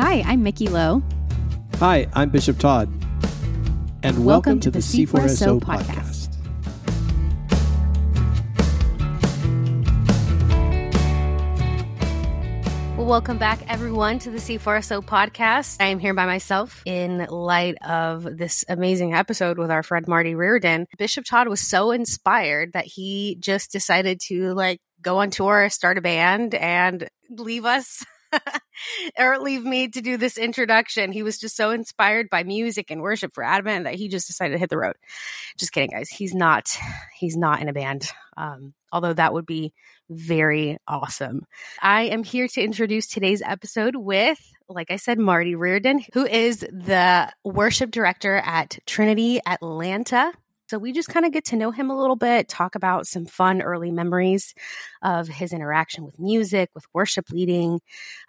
Hi, I'm Mickey Lowe. Hi, I'm Bishop Todd. And welcome, Welcome to, to the the C4SO C4SO podcast. Well, welcome back, everyone, to the C4SO podcast. I am here by myself in light of this amazing episode with our friend Marty Reardon. Bishop Todd was so inspired that he just decided to like go on tour, start a band, and leave us. or leave me to do this introduction. He was just so inspired by music and worship for Advent that he just decided to hit the road. Just kidding, guys. He's not. He's not in a band. Um, although that would be very awesome. I am here to introduce today's episode with, like I said, Marty Reardon, who is the worship director at Trinity Atlanta. So we just kind of get to know him a little bit, talk about some fun early memories of his interaction with music, with worship leading,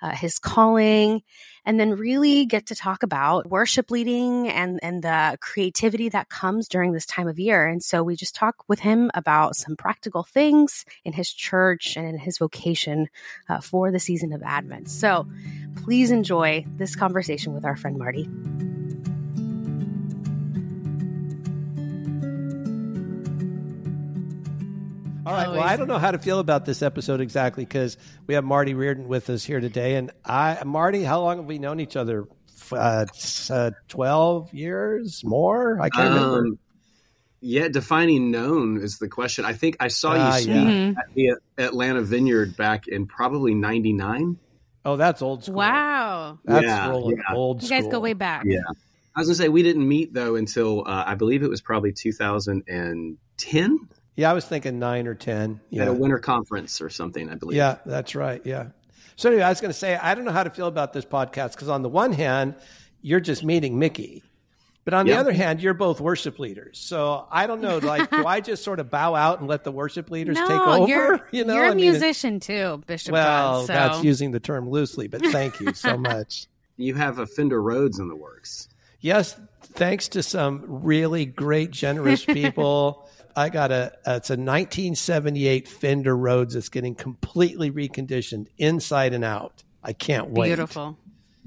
uh, his calling, and then really get to talk about worship leading and and the creativity that comes during this time of year. And so we just talk with him about some practical things in his church and in his vocation uh, for the season of Advent. So please enjoy this conversation with our friend Marty. All right. Well, I don't know how to feel about this episode exactly because we have Marty Reardon with us here today. And I, Marty, how long have we known each other? Uh, uh, 12 years more? I can't remember. Um, yeah, defining known is the question. I think I saw you speak yeah. at the Atlanta Vineyard back in probably '99. Oh, that's old school. Wow. That's Yeah, rolling yeah. old You school. guys go way back. Yeah. I was gonna say we didn't meet though until uh, I believe it was probably 2010 Yeah, I was thinking nine or 10. at Yeah. a winter conference or something. I believe. Yeah, that's right. Yeah. So anyway, I was going to say I don't know how to feel about this podcast because on the one hand, you're just meeting Mickey, but on the other hand, you're both worship leaders. So I don't know. Like, do I just sort of bow out and let the worship leaders no, take over? You're, you know, you're a I mean, musician too, Bishop Well, Todd. So. that's using the term loosely, but thank you so much. You have a Fender Rhodes in the works. Yes, thanks to some really great, generous people. I got a it's a 1978 Fender Rhodes that's getting completely reconditioned inside and out. I can't wait. Beautiful.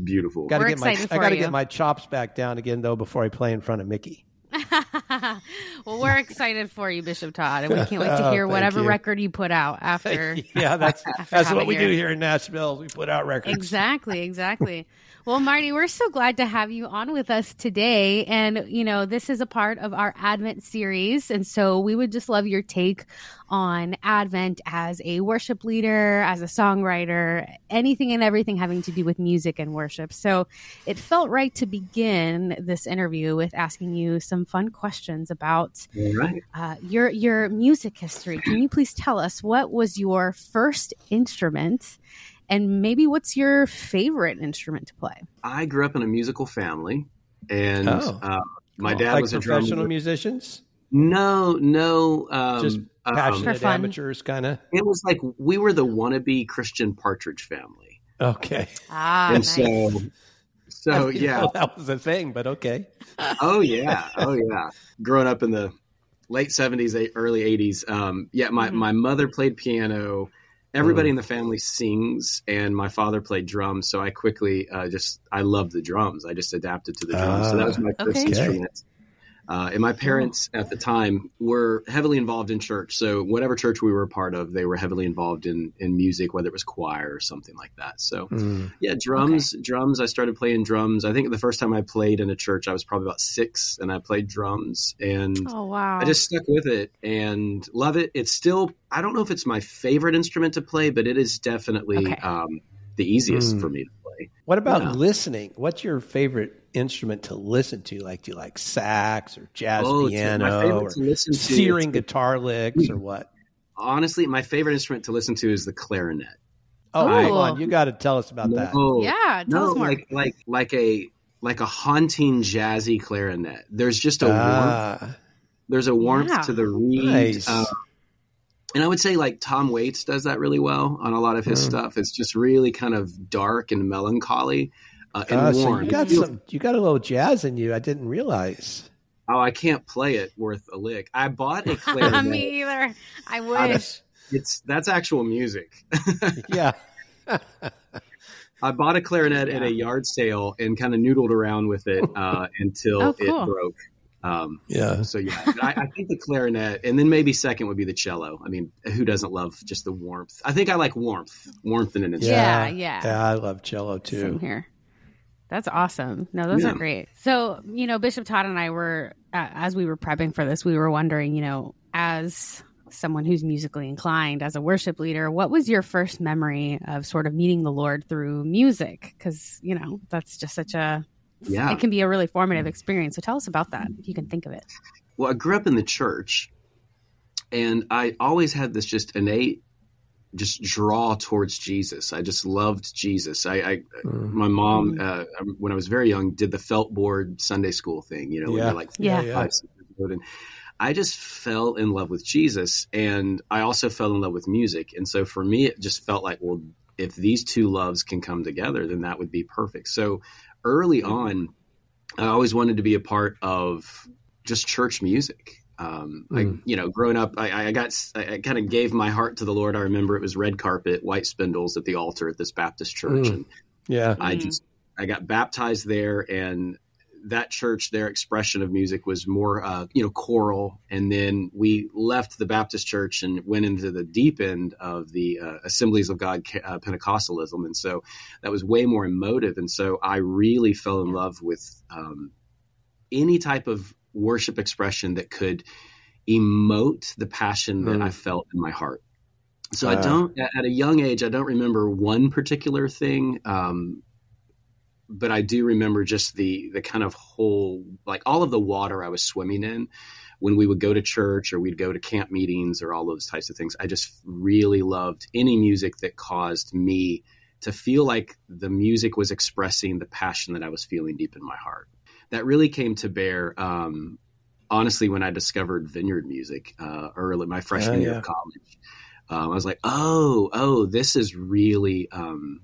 Beautiful. Got to We're get my excited I got to you. get my chops back down again though before I play in front of Mickey. well, we're excited for you, Bishop Todd, and we can't wait to Oh, hear thank whatever you. record you put out after. yeah, that's After that's what we do here in Nashville. We put out records. Exactly, exactly. Well, Marty, we're so glad to have you on with us today. And, you know, this is a part of our Advent series. And so we would just love your take on Advent as a worship leader, as a songwriter, anything and everything having to do with music and worship. So it felt right to begin this interview with asking you some fun questions about All right. uh, your your music history. Can you please tell us what was your first instrument, and maybe what's your favorite instrument to play? I grew up in a musical family, and Oh. uh, my Cool. dad like was a professional drummer. musicians, No, no. Um, just um, passionate fun. amateurs, kind of. it was like we were the wannabe Christian Partridge family, Okay. Ah, and nice. so, so I didn't yeah. know that was a thing, but okay. oh yeah, oh yeah. Growing up in the late seventies, early eighties, um, yeah. My Mhm. my mother played piano. Everybody Mm. in the family sings, and my father played drums. So I quickly uh, just I loved the drums. I just adapted to the drums. so that was my first Okay. instrument. Uh, and my parents at the time were heavily involved in church. So whatever church we were a part of, they were heavily involved in in music, whether it was choir or something like that. So Mm. yeah, drums. Drums. I started playing drums. I think the first time I played in a church, I was probably about six, and I played drums, and oh wow, I just stuck with it and love it. It's still. I don't know if it's my favorite instrument to play, but it is definitely Okay. um, the easiest Mm. for me to play. What about Yeah. listening? What's your favorite instrument to listen to? Like, do you like sax or jazz Oh, piano favorite or to listen to searing is- guitar licks or what? Honestly, my favorite instrument to listen to is the clarinet. Oh, Ooh. come on! You got to tell us about that. No, yeah. Tell no, us more. like like like a like a haunting jazzy clarinet. There's just a warmth Ah, there's a warmth Yeah. to the reed. Nice. Uh, and I would say like Tom Waits does that really well on a lot of his Mm. stuff. It's just really kind of dark and melancholy uh, and so warm. you got It some. You got a little jazz in you. I didn't realize. Oh, I can't play it worth a lick. I bought a clarinet. Me either. I Out of- wish. it's that's actual music. Yeah. I bought a clarinet yeah. at a yard sale and kind of noodled around with it uh, until oh, cool. it broke. Um, yeah. So yeah, I, I, think the clarinet, and then maybe second would be the cello. I mean, who doesn't love just the warmth? I think I like warmth, warmth in an instrument. Yeah, yeah, yeah. I love cello too. Same here. That's awesome. No, those yeah. are great. So, you know, Bishop Todd and I were, uh, as we were prepping for this, we were wondering, you know, as someone who's musically inclined, as a worship leader, what was your first memory of sort of meeting the Lord through music? Because, you know, that's just such a, yeah. it can be a really formative experience. So tell us about that, if you can think of it. Well, I grew up in the church and I always had this just innate just draw towards Jesus. I just loved Jesus. I, I mm. my mom, uh, when I was very young, did the felt board Sunday school thing. You know, yeah. like yeah. Five, and I just fell in love with Jesus, and I also fell in love with music. And so for me, it just felt like, well, if these two loves can come together, then that would be perfect. So early on, I always wanted to be a part of just church music. Um, mm. I, hmm. you know, growing up, I, I got, I, kind of gave my heart to the Lord. I remember it was red carpet, white spindles at the altar at this Baptist church, mm. and yeah, I just, I got baptized there, and that church, their expression of music was more, uh, you know, choral. And then we left the Baptist church and went into the deep end of the uh, Assemblies of God uh, Pentecostalism, and so that was way more emotive. And so I really fell in love with um, any type of worship expression that could emote the passion that mm. I felt in my heart. So I don't, at a young age, I don't remember one particular thing, um, but I do remember just the the kind of whole, like all of the water I was swimming in when we would go to church or we'd go to camp meetings or all those types of things. I just really loved any music that caused me to feel like the music was expressing the passion that I was feeling deep in my heart that really came to bear um, honestly when I discovered vineyard music uh, early my freshman yeah. year of college. Um, I was like, oh, oh, this is really, um,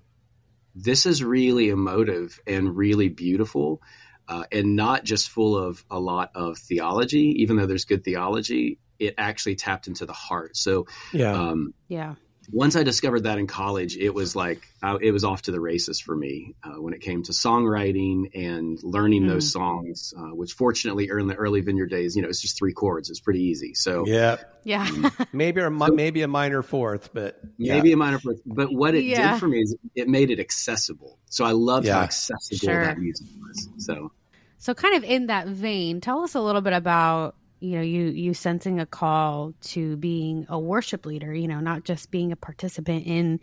this is really emotive and really beautiful, uh, and not just full of a lot of theology. Even though there's good theology, it actually tapped into the heart. So, yeah, um, yeah once I discovered that in college, it was like uh, it was off to the races for me uh, when it came to songwriting and learning mm. those songs. Uh, which, fortunately, in the early Vineyard days, you know, it's just three chords. It's pretty easy. So yeah, yeah, maybe a maybe a minor fourth, but yeah. maybe a minor fourth. But what it yeah. did for me is it made it accessible. So I loved yeah. how accessible sure. that music was. So, so kind of in that vein, tell us a little bit about you know you you sensing a call to being a worship leader you know not just being a participant in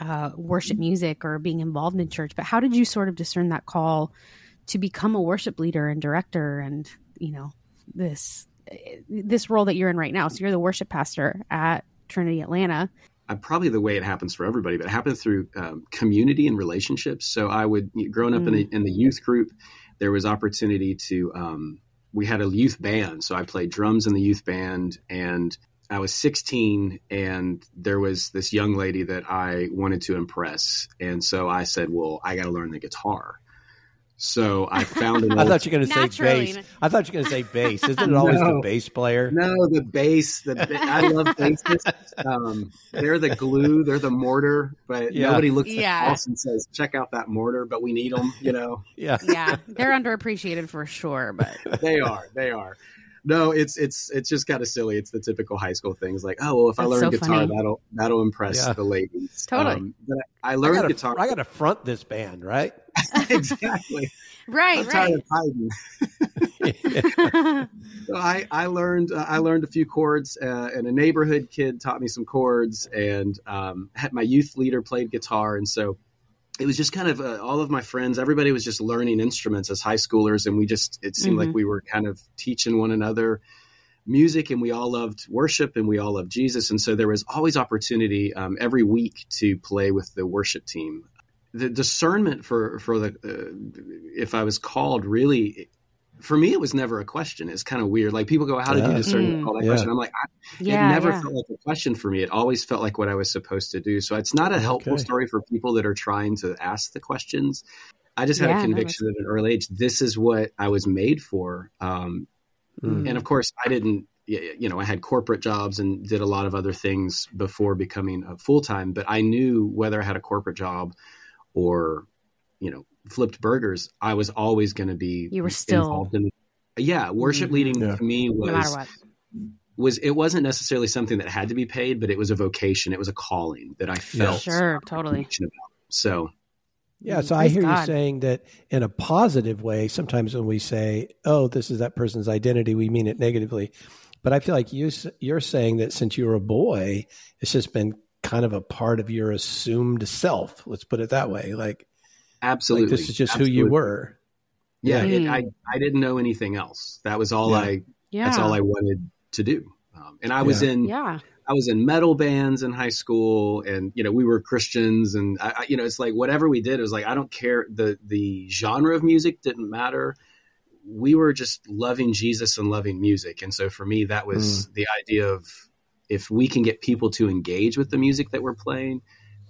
uh, worship music or being involved in church but how did you sort of discern that call to become a worship leader and director and you know this this role that you're in right now so you're the worship pastor at trinity atlanta uh, probably the way it happens for everybody, but it happened through um, community and relationships. So I would, growing up mm. in, the, in the youth group, there was opportunity to um, we had a youth band. So I played drums in the youth band and I was 16 and there was this young lady that I wanted to impress. And so I said, well, I got to learn the guitar. So I found an. I thought you were going to say bass. I thought you were going to say bass. Isn't it always no, the bass player? No, the bass. The I love bassists. Um, they're the glue. They're the mortar. But yeah. nobody looks yeah. at us and says, "Check out that mortar." But we need them. You know. Yeah. Yeah, they're underappreciated for sure. But they are. They are. No, it's it's it's just kind of silly. It's the typical high school things like, oh well, if That's I learn so guitar, funny. that'll that'll impress yeah. the ladies. Totally. Um, I learned I gotta, guitar. I got to front this band, right? exactly. right. I'm right. hiding. so I I learned uh, I learned a few chords, uh, and a neighborhood kid taught me some chords, and um, had my youth leader played guitar, and so it was just kind of uh, all of my friends everybody was just learning instruments as high schoolers and we just it seemed mm-hmm. like we were kind of teaching one another music and we all loved worship and we all loved jesus and so there was always opportunity um, every week to play with the worship team the discernment for for the uh, if i was called really for me, it was never a question. It's kind of weird. Like people go, "How did yeah. you discern mm. all that yeah. question?" I'm like, yeah, it never yeah. felt like a question for me. It always felt like what I was supposed to do. So it's not a helpful okay. story for people that are trying to ask the questions. I just had a conviction at an early age. This is what I was made for. Um, mm. And of course, I didn't. You know, I had corporate jobs and did a lot of other things before becoming a full time. But I knew whether I had a corporate job or you know flipped burgers, I was always going to be you were still involved in. Yeah, worship Mm-hmm. leading Yeah. to me was no matter what. was it wasn't necessarily something that had to be paid, but it was a vocation. It was a calling that I felt Sure, totally. about. So Yeah, so I Praise hear you saying that in a positive way. Sometimes when we say, "Oh, this is that person's identity," we mean it negatively. But I feel like you you're saying that since you were a boy, it's just been kind of a part of your assumed self. Let's put it that way. Like, absolutely, like this is just who you were. Yeah, Yeah. it, I I didn't know anything else. That was all Yeah. I. Yeah. That's all I wanted to do. Um, and I was Yeah. in yeah. I was in metal bands in high school, and you know we were Christians, and I, I, you know it's like whatever we did, it was like I don't care. the The genre of music didn't matter. We were just loving Jesus and loving music, and so for me, that was the idea of if we can get people to engage with the music that we're playing,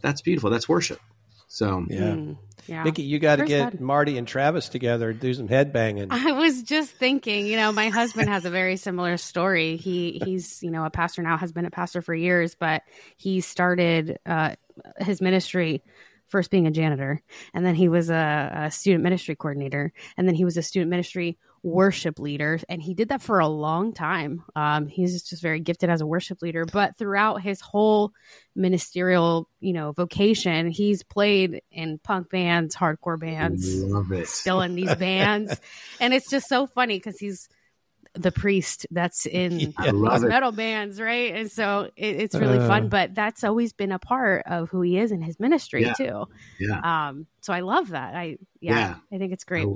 that's beautiful. That's worship. So Yeah, Mm, yeah. Mickey, you got to get God. Marty and Travis together, do some headbanging. I was just thinking, you know, my husband has a very similar story. He he's, you know, a pastor now, has been a pastor for years, but he started uh, his ministry first being a janitor, and then he was a, a student ministry coordinator, and then he was a student ministry worship leader, and he did that for a long time. Um, he's just very gifted as a worship leader, but throughout his whole ministerial, you know, vocation, he's played in punk bands, hardcore bands, love it. still in these bands. and it's just so funny because he's the priest that's in I love these it. metal bands, right? And so it, it's really Uh. fun, but that's always been a part of who he is in his ministry Yeah. too. Yeah, Um, so I love that. I yeah, Yeah. I think it's great.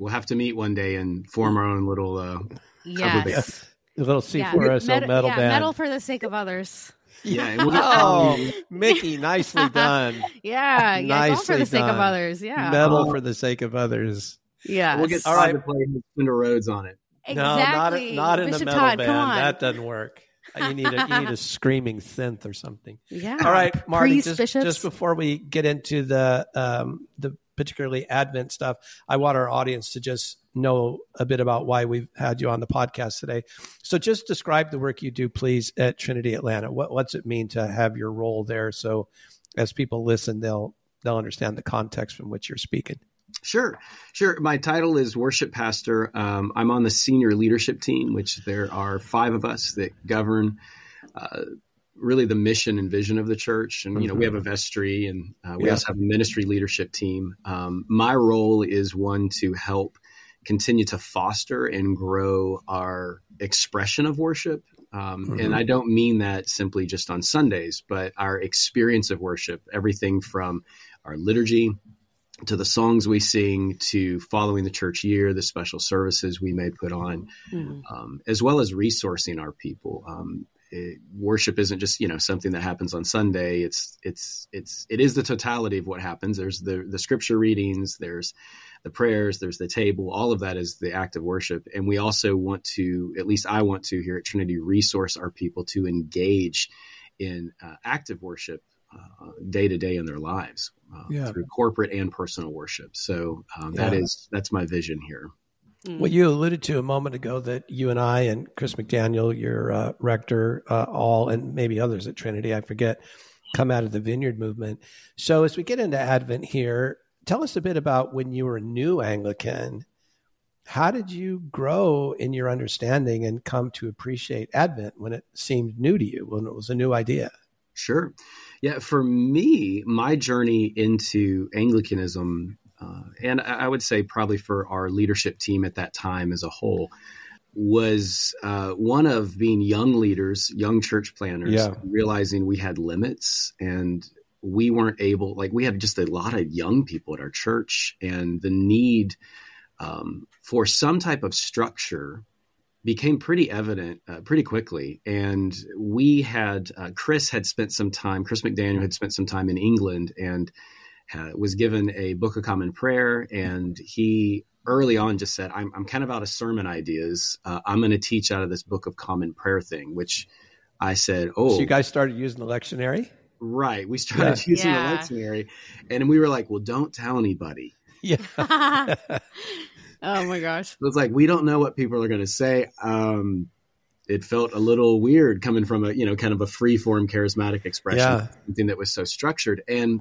Oh, we'll have to meet one day and form our own little. Uh, yes. A little C4SO Metal- metal yeah, band. metal for the sake of others. yeah, and we'll get Oh, Mickey, nicely done. Yeah, yeah, it's for Nicely the sake of others. Yeah, Metal for the sake of others. yeah. we'll get All Todd right. to play Fender Rhodes on it. exactly. No, not, not in Bishop a metal Todd, band. That doesn't work. You need a you need a screaming synth or something. yeah. All right, Marty. Priests, Just, just before we get into the um, the particularly Advent stuff, I want our audience to just know a bit about why we've had you on the podcast today. So, just describe the work you do, please, at Trinity Atlanta. What what's it mean to have your role there? So, as people listen, they'll they'll understand the context from which you're speaking. Sure, sure. My title is worship pastor. Um, I'm on the senior leadership team, which there are five of us that govern uh, really the mission and vision of the church. And you know, we have a vestry, and uh, we Yeah. also have a ministry leadership team. Um, my role is one to help continue to foster and grow our expression of worship. Um, Mhm. And I don't mean that simply just on Sundays, but our experience of worship, everything from our liturgy to the songs we sing, to following the church year, the special services we may put on, Mhm. um, as well as resourcing our people. Um, it, worship isn't just you know something that happens on Sunday. It's it's it's it is the totality of what happens. There's the the scripture readings. There's the prayers. There's the table. All of that is the act of worship. And we also want to, at least I want to here at Trinity, resource our people to engage in uh, active worship day to day in their lives uh, Yeah. through corporate and personal worship. So um, that Yeah. is that's my vision here. Mm. Well, you alluded to a moment ago that you and I and Chris McDaniel, your uh, rector, uh, all and maybe others at Trinity, I forget, come out of the Vineyard movement. So as we get into Advent here, tell us a bit about when you were a new Anglican. How did you grow in your understanding and come to appreciate Advent when it seemed new to you, when it was a new idea? Sure. Yeah, for me, my journey into Anglicanism, uh, and I would say probably for our leadership team at that time as a whole, was uh, one of being young leaders, young church planners, Yeah. realizing we had limits and we weren't able, like, we had just a lot of young people at our church, and the need um, for some type of structure became pretty evident uh, pretty quickly. And we had, uh, Chris had spent some time, Chris McDaniel had spent some time in England and uh, was given a Book of Common Prayer. And he early on just said, I'm, I'm kind of out of sermon ideas. Uh, I'm going to teach out of this Book of Common Prayer thing, which I said, Oh, So you guys started using the lectionary? right. We started using Yeah. the lectionary. And we were like, Well, don't tell anybody. Yeah. oh my gosh. It was like we don't know what people are going to say. Um, it felt a little weird coming from a you know kind of a free form charismatic expression, Yeah. something that was so structured. And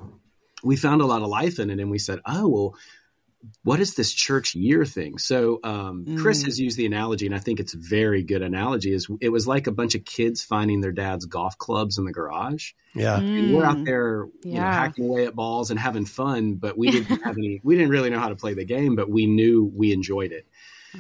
we found a lot of life in it, and we said, oh well what is this church year thing? So um, mm. Chris has used the analogy, and I think it's a very good analogy. Is it was like a bunch of kids finding their dad's golf clubs in the garage. Yeah, mm. we're out there, yeah. you know, hacking away at balls and having fun, but we didn't have any. We didn't really know how to play the game, but we knew we enjoyed it.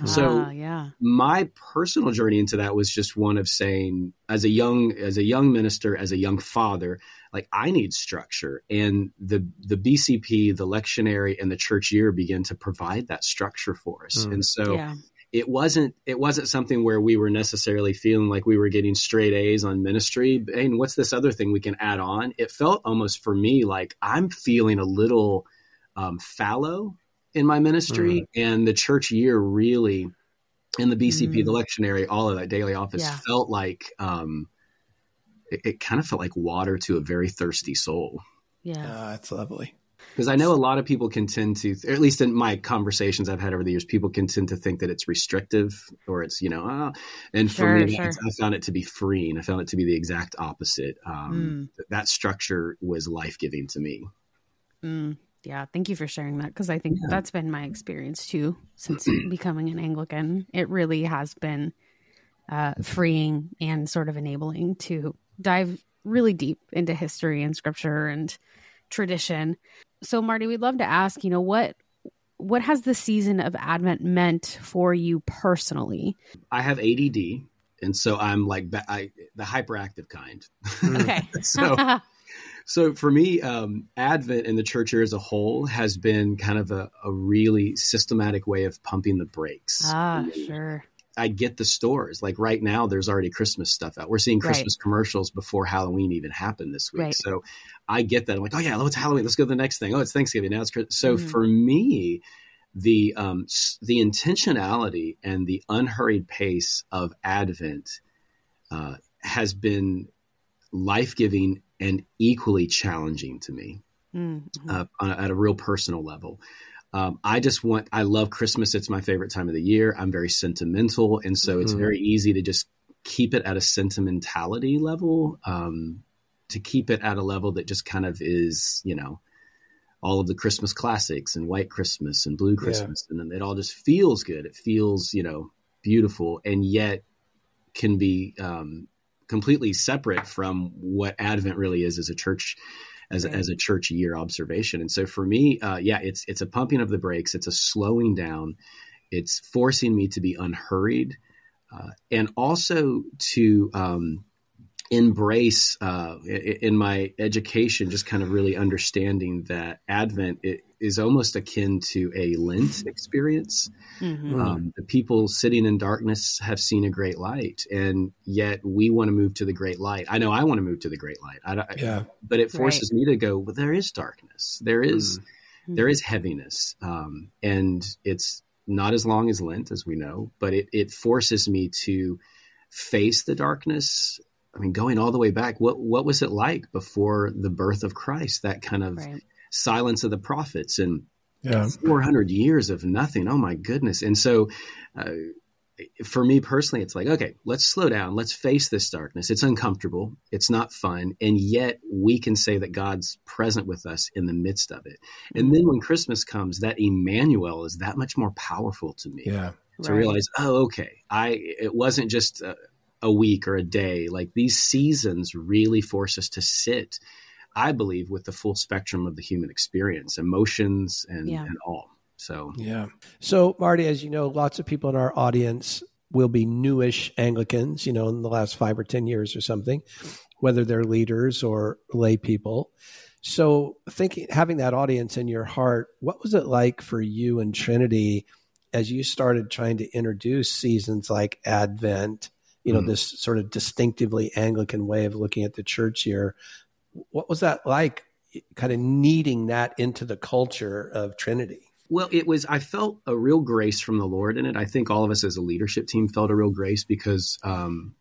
So ah, yeah. my personal journey into that was just one of saying as a young as a young minister, as a young father, like I need structure. And the the BCP, the lectionary and the church year begin to provide that structure for us. Mm. And so yeah. it wasn't it wasn't something where we were necessarily feeling like we were getting straight A's on ministry. And what's this other thing we can add on? It felt almost for me like I'm feeling a little um, fallow in my ministry, mm. and the church year really, in the BCP, mm. the lectionary, all of that daily office yeah. felt like um, it, it kind of felt like water to a very thirsty soul. Yeah, uh, that's lovely. Because I know a lot of people can tend to, or at least in my conversations I've had over the years, people can tend to think that it's restrictive or it's, you know, uh, and for me, sure. I found it to be freeing. I found it to be the exact opposite. Um, mm. That structure was life giving to me. Mm yeah, thank you for sharing that because I think yeah. that's been my experience too since becoming an Anglican. It really has been uh, freeing and sort of enabling to dive really deep into history and scripture and tradition. So, Marty, we'd love to ask, you know, what what has the season of Advent meant for you personally? I have ADD, and so I'm like I, the hyperactive kind. Okay, so. So for me, um, Advent and the church year as a whole has been kind of a, a really systematic way of pumping the brakes. Ah, sure. I get the stores. Like right now, there's already Christmas stuff out. We're seeing Christmas right. commercials before Halloween even happened this week. Right. So I get that. I'm like, oh yeah, it's Halloween. Let's go to the next thing. Oh, it's Thanksgiving now. It's Christmas. so mm-hmm. for me, the um, the intentionality and the unhurried pace of Advent uh, has been life giving and equally challenging to me mm-hmm. uh, at a real personal level. Um, I just want, I love Christmas. It's my favorite time of the year. I'm very sentimental. And so mm-hmm. it's very easy to just keep it at a sentimentality level, um, to keep it at a level that just kind of is, you know, all of the Christmas classics and White Christmas and Blue Christmas. Yeah. And it all just feels good. It feels, you know, beautiful and yet can be um, completely separate from what Advent really is as a church as, right. as a church year observation. And so for me, uh, yeah, it's it's a pumping of the brakes. It's a slowing down. It's forcing me to be unhurried, uh, and also to um, embrace uh, in my education, just kind of really understanding that Advent is almost akin to a Lent experience. Mm-hmm. Um, the people sitting in darkness have seen a great light, and yet we want to move to the great light. I know I want to move to the great light. I, yeah. but it forces right. me to go. Well, there is darkness. There is, mm-hmm. there is heaviness, um, and it's not as long as Lent, as we know, but it it forces me to face the darkness I mean, going all the way back, what what was it like before the birth of Christ? That kind of right silence of the prophets and yeah. 400 years of nothing. Oh my goodness. And so, uh, for me personally, it's like, okay, let's slow down. Let's face this darkness. It's uncomfortable. It's not fun. And yet we can say that God's present with us in the midst of it. And then when Christmas comes, that Emmanuel is that much more powerful to me. Yeah. To right. realize, oh, okay, I, it wasn't just a, a week or a day. Like these seasons really force us to sit I believe, with the full spectrum of the human experience, emotions and, yeah. and all. So, yeah. So, Marty, as you know, lots of people in our audience will be newish Anglicans, you know, in the last five or 10 years or something, whether they're leaders or lay people. So, thinking, having that audience in your heart, what was it like for you and Trinity as you started trying to introduce seasons like Advent? You know, mm. this sort of distinctively Anglican way of looking at the church year what was that like kind of kneading that into the culture of Trinity? Well, it was, I felt a real grace from the Lord in it. I think all of us as a leadership team felt a real grace because um,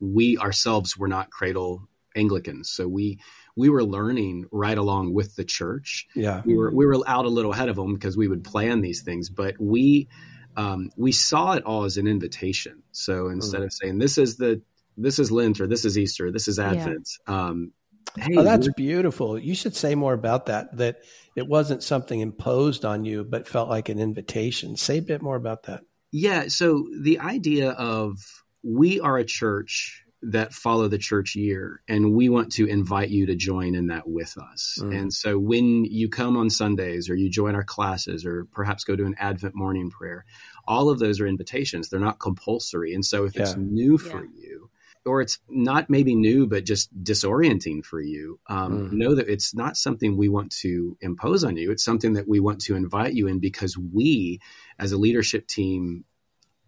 we ourselves were not cradle Anglicans. So we, we were learning right along with the church. Yeah. We were, we were out a little ahead of them because we would plan these things, but we, um, we saw it all as an invitation. So instead mm. of saying this is the, this is Lent or this is Easter, this is Advent, yeah. um, Hey, oh, that's beautiful. You should say more about that. That it wasn't something imposed on you, but felt like an invitation. Say a bit more about that. Yeah. So the idea of we are a church that follow the church year and we want to invite you to join in that with us mm. and so when you come on sundays or you join our classes or perhaps go to an advent morning prayer all of those are invitations they're not compulsory and so if yeah. it's new for yeah. you or it's not maybe new but just disorienting for you um, mm. know that it's not something we want to impose on you it's something that we want to invite you in because we as a leadership team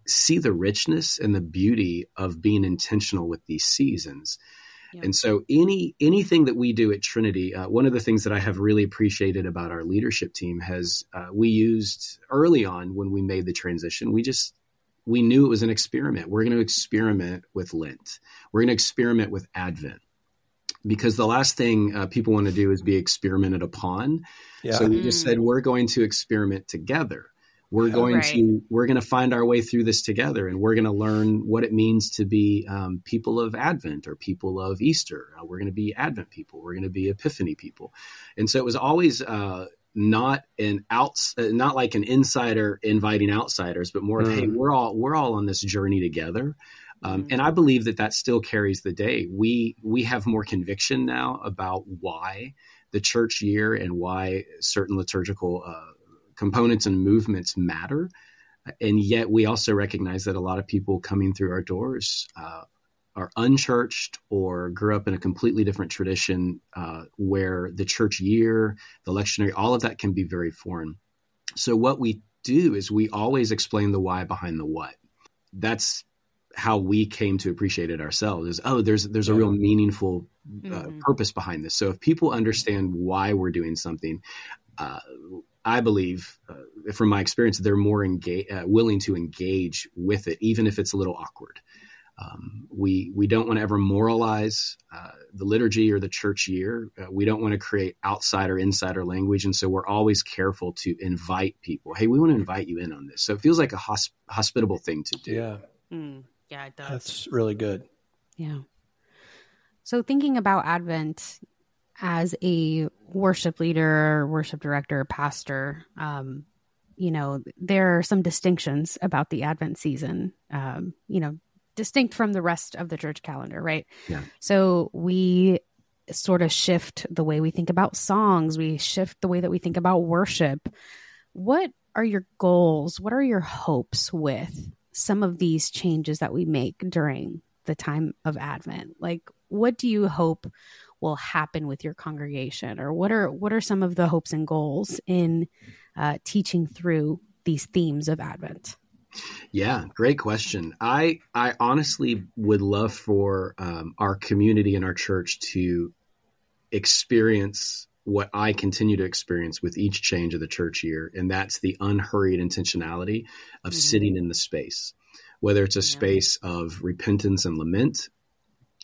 see the richness and the beauty of being intentional with these seasons. Yeah. And so, any anything that we do at Trinity, uh, one of the things that I have really appreciated about our leadership team has uh, we used early on when we made the transition. We just we knew it was an experiment. We're going to experiment with Lent. We're going to experiment with Advent because the last thing uh, people want to do is be experimented upon. Yeah. So we just mm. said we're going to experiment together. We're going right. to we're going to find our way through this together, and we're going to learn what it means to be um, people of Advent or people of Easter. Uh, we're going to be Advent people. We're going to be Epiphany people, and so it was always uh, not an outs, uh, not like an insider inviting outsiders, but more mm. of hey, mm. we're all we're all on this journey together. Um, and I believe that that still carries the day. We we have more conviction now about why the church year and why certain liturgical uh, components and movements matter. And yet, we also recognize that a lot of people coming through our doors uh, are unchurched or grew up in a completely different tradition uh, where the church year, the lectionary, all of that can be very foreign. So, what we do is we always explain the why behind the what. That's how we came to appreciate it ourselves is oh there's there's a real meaningful uh, mm-hmm. purpose behind this so if people understand why we're doing something uh, I believe, uh, from my experience, they're more engage, uh, willing to engage with it, even if it's a little awkward. Um, we we don't want to ever moralize uh, the liturgy or the church year. Uh, we don't want to create outsider insider language, and so we're always careful to invite people. Hey, we want to invite you in on this. So it feels like a hosp- hospitable thing to do. Yeah, mm, yeah, it does. That's really good. Yeah. So thinking about Advent, as a worship leader, worship director, pastor, um, you know, there are some distinctions about the Advent season, um, you know, distinct from the rest of the church calendar, right? Yeah. So we sort of shift the way we think about songs, we shift the way that we think about worship. What are your goals? What are your hopes with some of these changes that we make during the time of Advent? Like, what do you hope will happen with your congregation or what are what are some of the hopes and goals in uh, teaching through these themes of advent yeah great question i i honestly would love for um, our community and our church to experience what I continue to experience with each change of the church year, and that's the unhurried intentionality of mm-hmm. sitting in the space, whether it's a yeah. space of repentance and lament,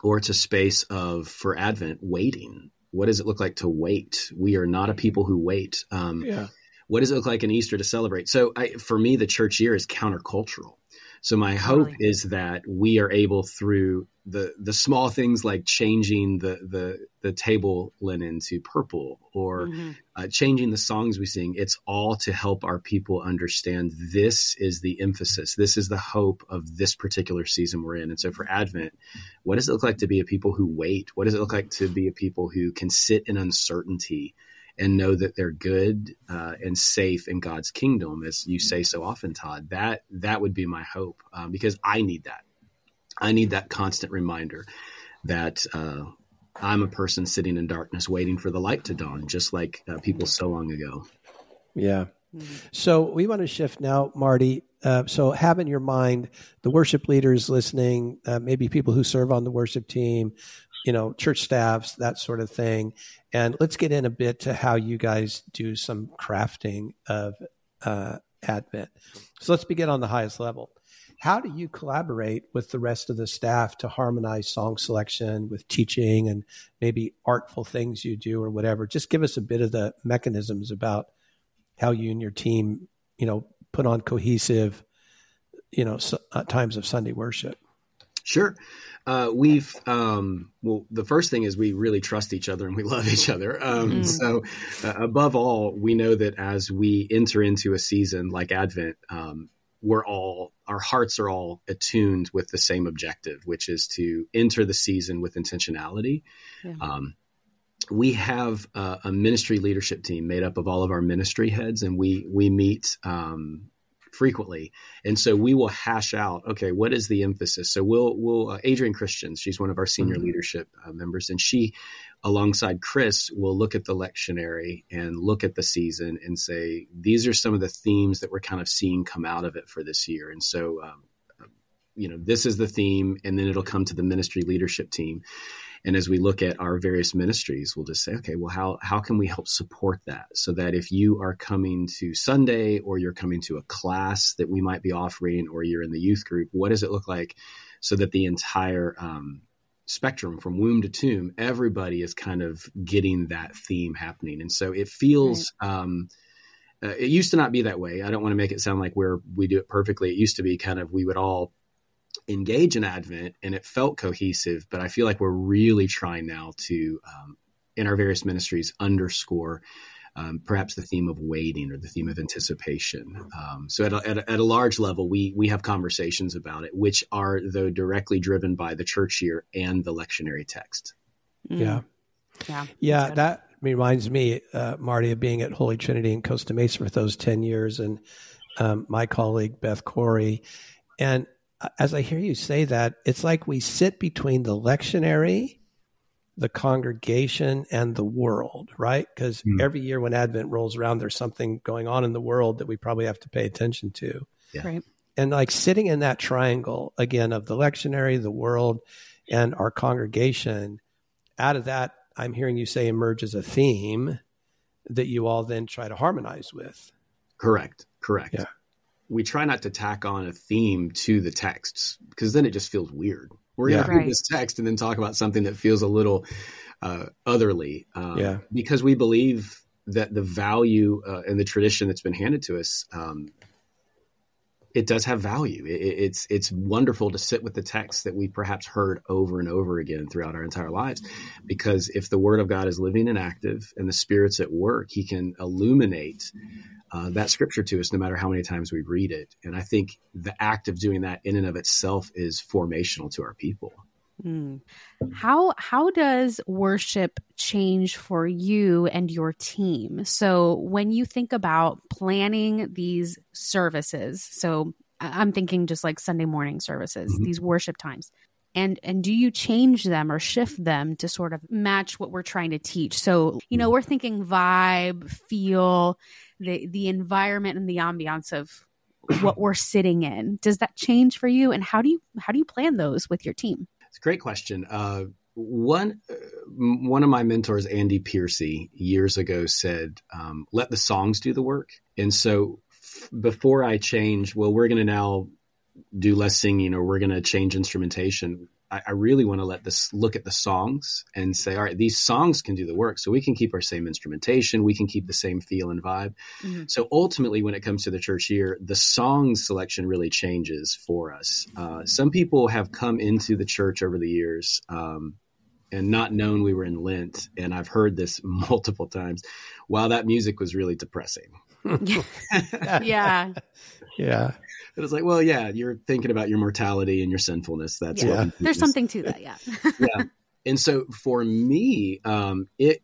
or it's a space of for Advent waiting. What does it look like to wait? We are not a people who wait. Um, yeah. What does it look like in Easter to celebrate? So, I, for me, the church year is countercultural. So my hope is that we are able through the the small things like changing the the the table linen to purple or mm-hmm. uh, changing the songs we sing. It's all to help our people understand this is the emphasis. This is the hope of this particular season we're in. And so for Advent, what does it look like to be a people who wait? What does it look like to be a people who can sit in uncertainty? And know that they're good uh, and safe in God's kingdom, as you say so often, Todd. That that would be my hope um, because I need that. I need that constant reminder that uh, I'm a person sitting in darkness, waiting for the light to dawn, just like uh, people so long ago. Yeah. So we want to shift now, Marty. Uh, so have in your mind the worship leaders listening, uh, maybe people who serve on the worship team, you know, church staffs, that sort of thing. And let's get in a bit to how you guys do some crafting of uh, Advent. So let's begin on the highest level. How do you collaborate with the rest of the staff to harmonize song selection with teaching and maybe artful things you do or whatever? Just give us a bit of the mechanisms about how you and your team, you know, put on cohesive, you know, uh, times of Sunday worship. Sure. Uh, we've um, well, the first thing is we really trust each other and we love each other. Um, mm. So, uh, above all, we know that as we enter into a season like Advent, um, we're all our hearts are all attuned with the same objective, which is to enter the season with intentionality. Yeah. Um, we have a, a, ministry leadership team made up of all of our ministry heads, and we we meet um, frequently. And so we will hash out, okay, what is the emphasis? So we'll, we'll, uh, Adrian Christians, she's one of our senior mm-hmm. leadership uh, members, and she, alongside Chris, will look at the lectionary and look at the season and say, these are some of the themes that we're kind of seeing come out of it for this year. And so, um, you know, this is the theme, and then it'll come to the ministry leadership team and as we look at our various ministries, we'll just say, okay, well, how, how can we help support that so that if you are coming to Sunday or you're coming to a class that we might be offering or you're in the youth group, what does it look like so that the entire um, spectrum from womb to tomb, everybody is kind of getting that theme happening. And so it feels, right. um, uh, it used to not be that way. I don't want to make it sound like we're, we do it perfectly. It used to be kind of, we would all engage in Advent and it felt cohesive, but I feel like we're really trying now to, um, in our various ministries, underscore um, perhaps the theme of waiting or the theme of anticipation. Um, so at a, at, a, at a, large level, we we have conversations about it, which are though directly driven by the church year and the lectionary text. Mm. Yeah, yeah, yeah. That reminds me, uh, Marty, of being at Holy Trinity in Costa Mesa for those ten years, and um, my colleague Beth Corey, and as I hear you say that, it's like we sit between the lectionary, the congregation, and the world, right? Because mm. every year when Advent rolls around, there's something going on in the world that we probably have to pay attention to. Yeah. Right. And like sitting in that triangle again of the lectionary, the world, and our congregation, out of that, I'm hearing you say emerges a theme that you all then try to harmonize with. Correct. Correct. Yeah we try not to tack on a theme to the texts because then it just feels weird. We're going to read this text and then talk about something that feels a little uh, otherly. Um, yeah. Because we believe that the value uh, and the tradition that's been handed to us, um, it does have value. It, it's it's wonderful to sit with the text that we perhaps heard over and over again throughout our entire lives, because if the Word of God is living and active and the Spirit's at work, He can illuminate uh, that scripture to us no matter how many times we read it. And I think the act of doing that in and of itself is formational to our people. Mm. How how does worship change for you and your team? So when you think about planning these services, so I'm thinking just like Sunday morning services, mm-hmm. these worship times. And and do you change them or shift them to sort of match what we're trying to teach? So, you know, we're thinking vibe, feel, the the environment and the ambiance of what we're sitting in. Does that change for you? And how do you how do you plan those with your team? It's a great question. Uh, one uh, one of my mentors, Andy Piercy, years ago said, um, "Let the songs do the work." And so, f- before I change, well, we're going to now do less singing, or we're going to change instrumentation. I, I really want to let this look at the songs and say, all right, these songs can do the work. So we can keep our same instrumentation, we can keep the same feel and vibe. Mm-hmm. So ultimately, when it comes to the church year, the song selection really changes for us. Uh, some people have come into the church over the years. Um, and not known we were in Lent. And I've heard this multiple times. Wow, that music was really depressing. yeah. Yeah. It was like, well, yeah, you're thinking about your mortality and your sinfulness. That's yeah. There's something to that, yeah. yeah. And so for me, um, it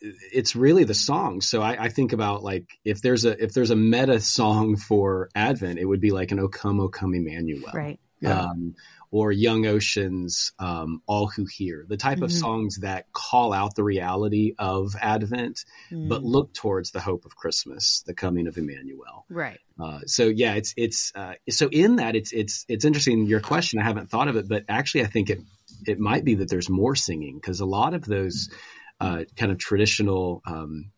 it's really the song. So I, I, think about like if there's a if there's a meta song for Advent, it would be like an O Come, O Come Emmanuel. Right. Yeah. Or Young Oceans, um, All Who Hear, the type mm-hmm. of songs that call out the reality of Advent, mm. but look towards the hope of Christmas, the coming of Emmanuel. Right. Uh, so yeah, it's it's uh, so in that it's it's it's interesting. Your question, I haven't thought of it, but actually, I think it it might be that there's more singing because a lot of those uh, kind of traditional. Um,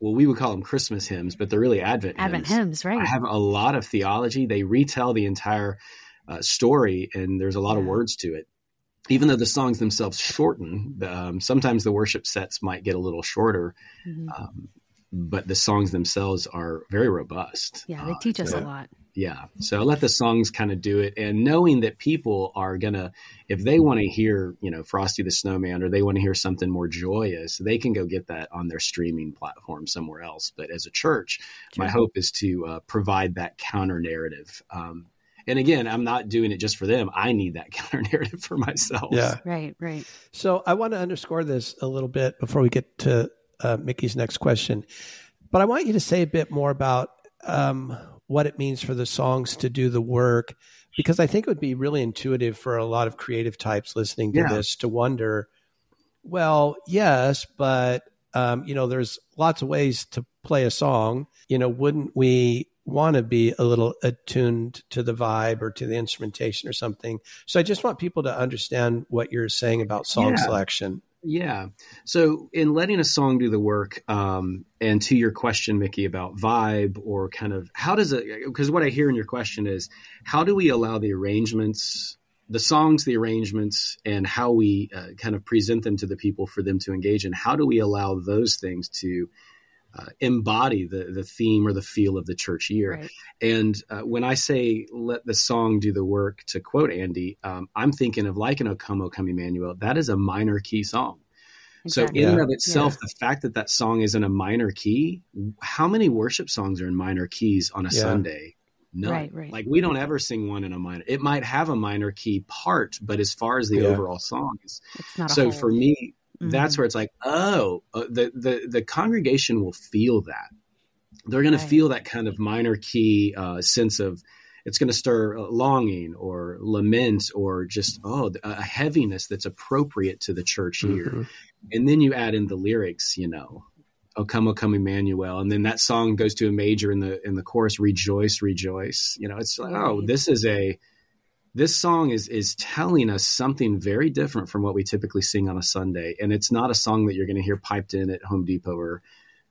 well, we would call them Christmas hymns, but they're really Advent, Advent hymns. hymns, right? I have a lot of theology. They retell the entire uh, story, and there's a lot yeah. of words to it. Even though the songs themselves shorten, um, sometimes the worship sets might get a little shorter. Mm-hmm. Um, but the songs themselves are very robust. Yeah, they teach uh, us a lot. Yeah. So I let the songs kind of do it and knowing that people are going to, if they want to hear, you know, Frosty the Snowman or they want to hear something more joyous, they can go get that on their streaming platform somewhere else. But as a church, True. my hope is to uh, provide that counter narrative. Um, and again, I'm not doing it just for them. I need that counter narrative for myself. Yeah. Right, right. So I want to underscore this a little bit before we get to uh, Mickey's next question. But I want you to say a bit more about um, what it means for the songs to do the work because I think it would be really intuitive for a lot of creative types listening to yeah. this to wonder, well, yes, but um, you know, there's lots of ways to play a song. You know, wouldn't we want to be a little attuned to the vibe or to the instrumentation or something? So I just want people to understand what you're saying about song yeah. selection. Yeah. So, in letting a song do the work, um, and to your question, Mickey, about vibe or kind of how does it, because what I hear in your question is how do we allow the arrangements, the songs, the arrangements, and how we uh, kind of present them to the people for them to engage in? How do we allow those things to uh, embody the the theme or the feel of the church year. Right. And uh, when I say let the song do the work, to quote Andy, um, I'm thinking of like an O Come, O Come Emmanuel. That is a minor key song. Exactly. So in yeah. and of itself, yeah. the fact that that song is in a minor key, how many worship songs are in minor keys on a yeah. Sunday? None. Right, right. Like we don't ever sing one in a minor. It might have a minor key part, but as far as the overall song is, so for me, Mm-hmm. That's where it's like, oh, uh, the, the, the congregation will feel that. They're going right. to feel that kind of minor key uh, sense of, it's going to stir longing or lament or just oh a heaviness that's appropriate to the church here mm-hmm. and then you add in the lyrics you know oh come oh come emmanuel and then that song goes to a major in the in the chorus rejoice rejoice you know it's like oh this is a this song is is telling us something very different from what we typically sing on a Sunday, and it's not a song that you're going to hear piped in at Home Depot or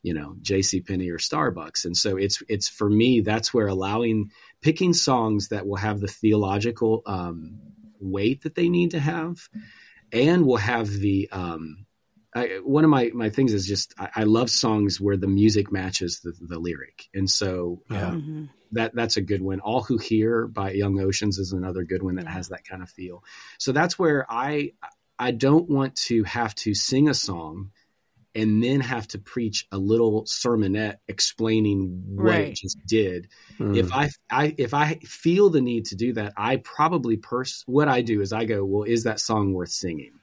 you know J.C. Penney or Starbucks. And so it's it's for me that's where allowing picking songs that will have the theological um, weight that they need to have, and will have the um, I, one of my, my things is just I, I, love songs where the music matches the, the lyric, and so yeah. um, mm-hmm. that that's a good one. All Who Hear by Young Oceans is another good one that yeah. has that kind of feel. So that's where I I don't want to have to sing a song and then have to preach a little sermonette explaining what right. it just did. Mm. If I, I if I feel the need to do that, I probably pers- what I do is I go, well, is that song worth singing?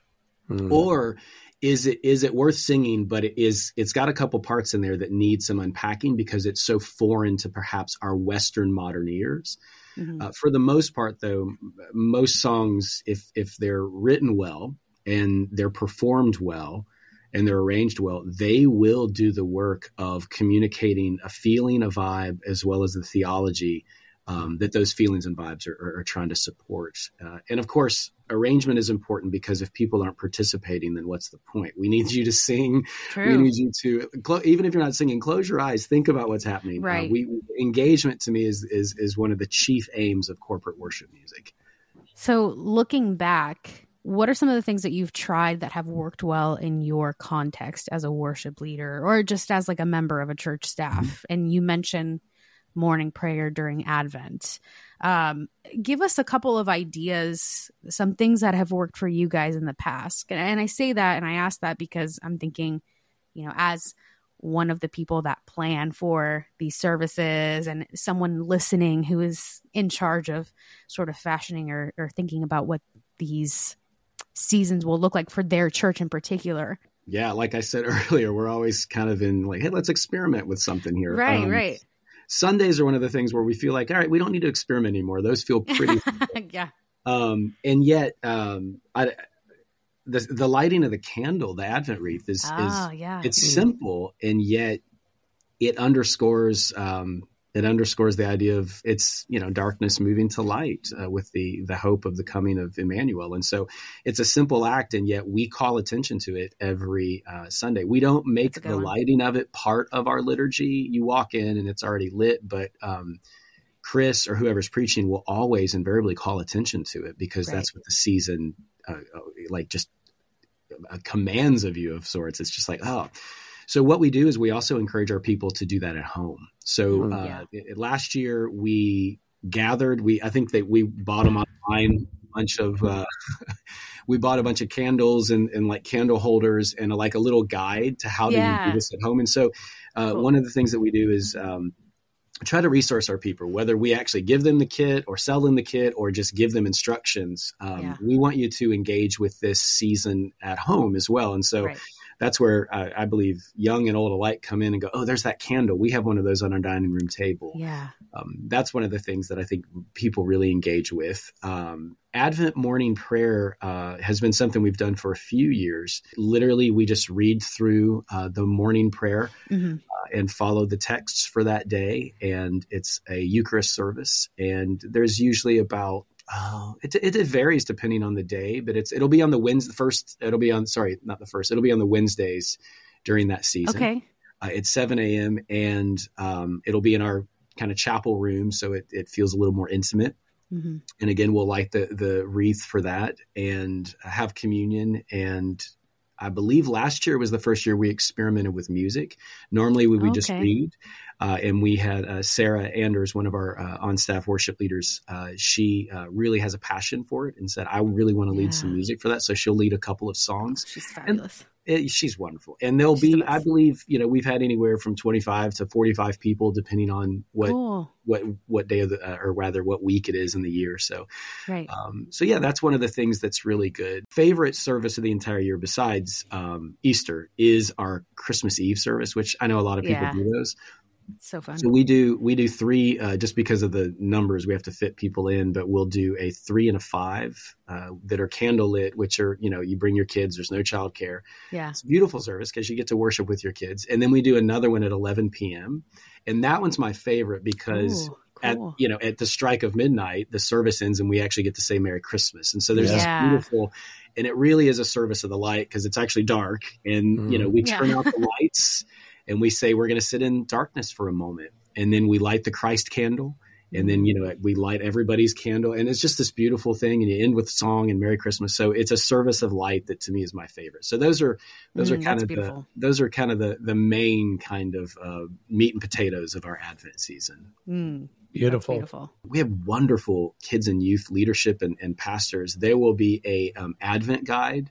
Mm. Or is it is it worth singing but it is it's got a couple parts in there that need some unpacking because it's so foreign to perhaps our western modern ears mm-hmm. uh, for the most part though most songs if if they're written well and they're performed well and they're arranged well they will do the work of communicating a feeling a vibe as well as the theology um, that those feelings and vibes are, are, are trying to support. Uh, and of course, arrangement is important because if people aren't participating, then what's the point? We need you to sing. True. We need you to, even if you're not singing, close your eyes, think about what's happening. Uh, right. Uh, we engagement to me is is is one of the chief aims of corporate worship music. So looking back, what are some of the things that you've tried that have worked well in your context as a worship leader or just as like a member of a church staff? Mm-hmm. And you mentioned morning prayer during Advent. Um, give us a couple of ideas, some things that have worked for you guys in the past. And I say that and I ask that because I'm thinking, you know, as one of the people that plan for these services and someone listening who is in charge of sort of fashioning or, or thinking about what these seasons will look like for their church in particular. Yeah, like I said earlier, we're always kind of in like, hey, let's experiment with something here. Right, um, right. Sundays are one of the things where we feel like, all right, we don't need to experiment anymore. Those feel pretty. yeah. Um, and yet, um, I, the the lighting of the candle, the Advent wreath, is oh, is yeah. it's mm. simple and yet it underscores um, it underscores the idea of it's you know darkness moving to light uh, with the the hope of the coming of Emmanuel. And so it's a simple act, and yet we call attention to it every uh, Sunday. We don't make the one. lighting of it part of our liturgy. You walk in and it's already lit, but um, Chris or whoever's preaching will always invariably call attention to it because right. that's what the season uh, like just uh, commands of you of sorts. It's just like oh So what we do is we also encourage our people to do that at home. So mm, uh, yeah. last year we gathered. We I think that we bought them online a bunch of. Uh, we bought a bunch of candles and, and like candle holders and a, like a little guide to how yeah. to do this at home. And so, uh, cool. one of the things that we do is um, try to resource our people, whether we actually give them the kit or sell them the kit or just give them instructions. Um, yeah. We want you to engage with this season at home as well. And so. Right that's where uh, I believe young and old alike come in and go, oh, there's that candle. We have one of those on our dining room table. Yeah. Um, that's one of the things that I think people really engage with. Um, Advent morning prayer uh, has been something we've done for a few years. Literally, we just read through uh, the morning prayer mm-hmm. uh, and follow the texts for that day. And it's a Eucharist service. And there's usually about Oh, it, it, it varies depending on the day, but it's it'll be on the Wednesday first. It'll be on sorry, not the first. It'll be on the Wednesdays during that season. Okay. Uh, it's 7 a.m. and um, it'll be in our kind of chapel room, so it, it feels a little more intimate. Mm-hmm. And again, we'll light the the wreath for that and have communion. And I believe last year was the first year we experimented with music. Normally, we would okay. just read. Uh, and we had uh, Sarah Anders, one of our uh, on staff worship leaders. Uh, she uh, really has a passion for it and said, I really want to lead yeah. some music for that. So she'll lead a couple of songs. She's fabulous. It, she's wonderful. And there'll she's be, the I believe, you know, we've had anywhere from 25 to 45 people, depending on what, cool. what, what day of the, uh, or rather what week it is in the year. So, right. Um, so yeah, that's one of the things that's really good. Favorite service of the entire year besides um, Easter is our Christmas Eve service, which I know a lot of people yeah. do those. So fun. So we do we do three uh, just because of the numbers we have to fit people in, but we'll do a three and a five uh, that are candle lit, which are you know you bring your kids. There's no child care. Yeah, it's a beautiful service because you get to worship with your kids, and then we do another one at 11 p.m. and that one's my favorite because. Ooh. At you know at the strike of midnight, the service ends and we actually get to say Merry Christmas, and so there's yeah. this beautiful, and it really is a service of the light because it's actually dark, and mm. you know we mm. turn yeah. out the lights, and we say we're going to sit in darkness for a moment. And then we light the christ candle and then you know we light everybody's candle. And it's just this beautiful thing and you end with song and merry christmas. So it's a service of light that to me is my favorite. So those are those mm, are kind of beautiful. the those are kind of the the main kind of uh, meat and potatoes of our advent season. Mm, beautiful. beautiful. We have wonderful kids and youth leadership and, and pastors. There will be a um, advent guide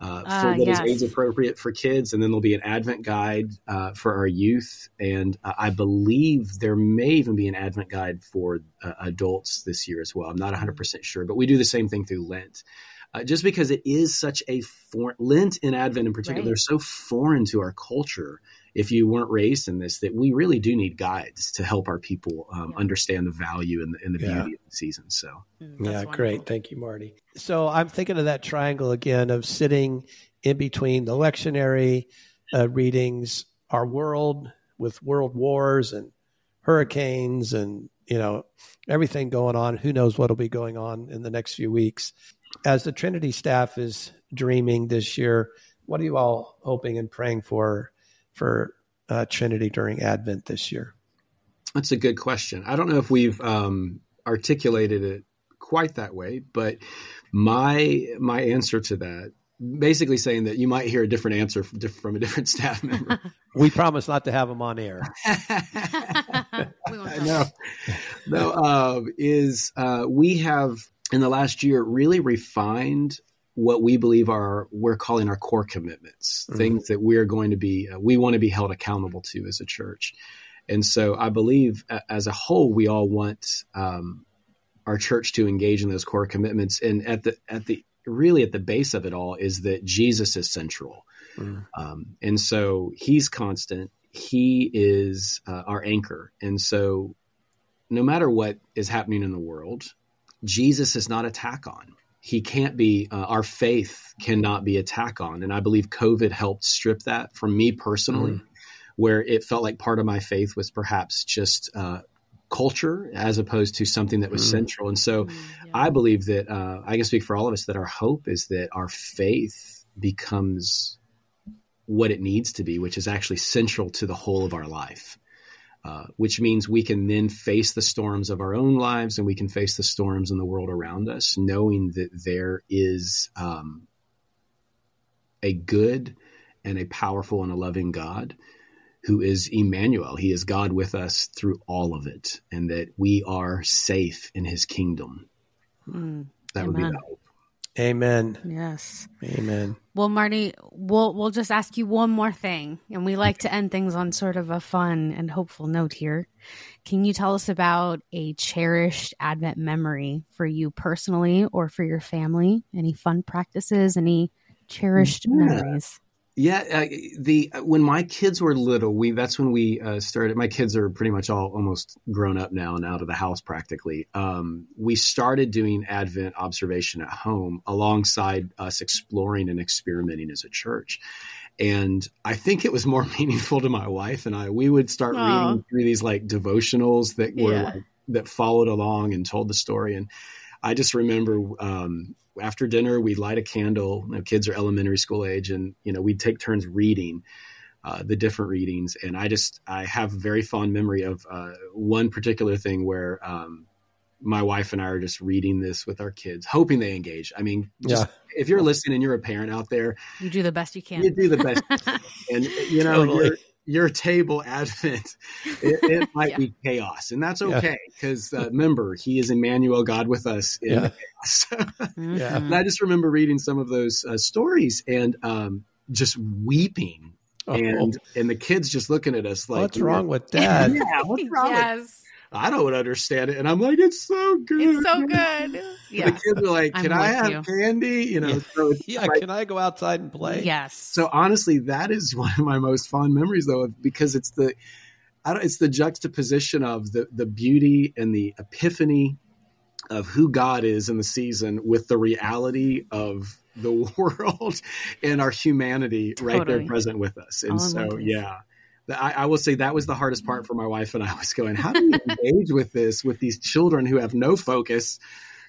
uh, uh, that yes. is age appropriate for kids, and then there'll be an Advent guide uh, for our youth, and uh, I believe there may even be an Advent guide for uh, adults this year as well. I'm not 100 percent sure, but we do the same thing through Lent. Uh, just because it is such a foreign Lent and Advent in particular, right. they're so foreign to our culture if you weren't raised in this, that we really do need guides to help our people um, understand the value and the, and the beauty of the season. So, mm, yeah, wonderful. great. Thank you, Marty. So I'm thinking of that triangle again of sitting in between the lectionary uh, readings, our world with world wars and hurricanes and you know everything going on. Who knows what'll be going on in the next few weeks? As the Trinity staff is dreaming this year, what are you all hoping and praying for for uh, Trinity during Advent this year? That's a good question. I don't know if we've um, articulated it quite that way, but my my answer to that basically saying that you might hear a different answer from, from a different staff member. we promise not to have them on air. no, no, uh, is uh, we have in the last year really refined what we believe are we're calling our core commitments, mm-hmm. things that we're going to be uh, we want to be held accountable to as a church. And so I believe uh, as a whole we all want um, our church to engage in those core commitments. And at the at the really at the base of it all is that Jesus is central, mm. um, and so He's constant. He is uh, our anchor, and so no matter what is happening in the world, Jesus is not a tack on he can't be uh, our faith cannot be a tack on and i believe covid helped strip that from me personally mm. where it felt like part of my faith was perhaps just uh, culture as opposed to something that was mm. central and so mm, yeah. i believe that uh, i can speak for all of us that our hope is that our faith becomes what it needs to be which is actually central to the whole of our life uh, which means we can then face the storms of our own lives and we can face the storms in the world around us, knowing that there is um, a good and a powerful and a loving God who is Emmanuel. He is God with us through all of it, and that we are safe in his kingdom. Mm, that amen. would be the hope. Amen. Yes. Amen. Well, Marty, we'll we'll just ask you one more thing, and we like to end things on sort of a fun and hopeful note here. Can you tell us about a cherished Advent memory for you personally or for your family? Any fun practices? Any cherished yeah. memories? Yeah, uh, the uh, when my kids were little, we that's when we uh, started. My kids are pretty much all almost grown up now and out of the house practically. Um, we started doing Advent observation at home alongside us exploring and experimenting as a church. And I think it was more meaningful to my wife and I. We would start Aww. reading through these like devotionals that were yeah. like, that followed along and told the story. And I just remember um, after dinner, we'd light a candle. You know, kids are elementary school age, and you know we'd take turns reading uh, the different readings. And I just I have a very fond memory of uh, one particular thing where um, my wife and I are just reading this with our kids, hoping they engage. I mean, just, yeah. if you're listening and you're a parent out there, you do the best you can. You do the best, and you know totally your table advent it, it might yeah. be chaos and that's okay because yeah. uh, remember he is emmanuel god with us in yeah. chaos yeah. and i just remember reading some of those uh, stories and um, just weeping oh. and and the kids just looking at us like what's wrong with dad yeah what's wrong yes. with I don't understand it. And I'm like, it's so good. It's so good. Yeah. The kids are like, can I have you. candy? You know, yeah, so yeah like, can I go outside and play? Yes. So honestly, that is one of my most fond memories though, because it's the, I don't, it's the juxtaposition of the, the beauty and the epiphany of who God is in the season with the reality of the world and our humanity totally. right there present with us. And All so, yeah, I, I, will say that was the hardest part for my wife and I was going, how do you engage with this with these children who have no focus,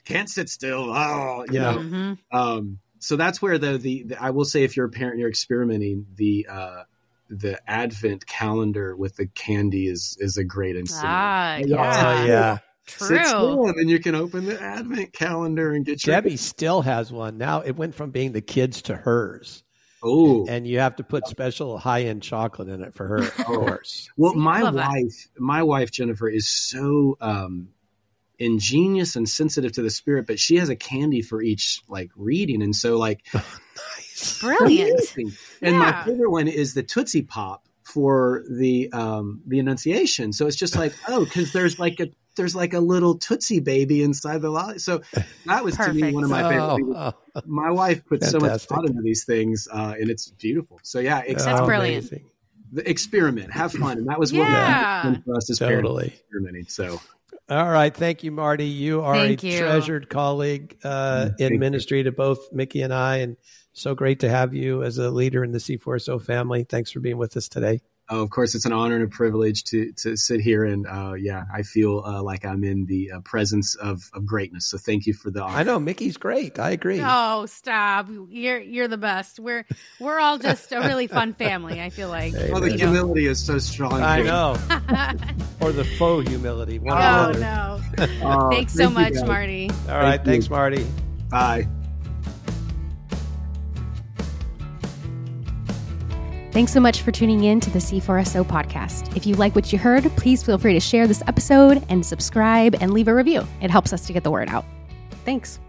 can't sit still? Oh, you know. Mm-hmm. Um, so that's where the, the, the I will say if you're a parent, you're experimenting the uh, the Advent calendar with the candy is is a great instrument. Ah, yeah, oh, yeah. True. Sit still, and then you can open the Advent calendar and get your. Debbie still has one now. It went from being the kids to hers. Oh, and you have to put special high end chocolate in it for her, of oh. course. well, my wife, that. my wife Jennifer is so um, ingenious and sensitive to the spirit, but she has a candy for each like reading, and so like, nice, brilliant. And yeah. my favorite one is the Tootsie Pop for the um, the Annunciation. So it's just like, oh, because there's like a there's like a little Tootsie baby inside the lolly. So that was to me one of my favorite. Oh, oh. My wife puts so much thought into these things, uh, and it's beautiful. So yeah, ex- that's brilliant. Amazing. The experiment, have fun, and that was what yeah. for us as totally. parents experimenting. So. All right. Thank you, Marty. You are Thank a you. treasured colleague uh, in ministry you. to both Mickey and I. And so great to have you as a leader in the C4SO family. Thanks for being with us today of course, it's an honor and a privilege to to sit here and uh, yeah, I feel uh, like I'm in the uh, presence of, of greatness. So thank you for the honor. I know Mickey's great. I agree. Oh, stop! You're you're the best. We're we're all just a really fun family. I feel like. Hey, oh, the humility is so strong. I know. or the faux humility. One oh no! oh, thanks so much, Marty. All right, thank thanks, Marty. Bye. Thanks so much for tuning in to the C4SO podcast. If you like what you heard, please feel free to share this episode and subscribe and leave a review. It helps us to get the word out. Thanks.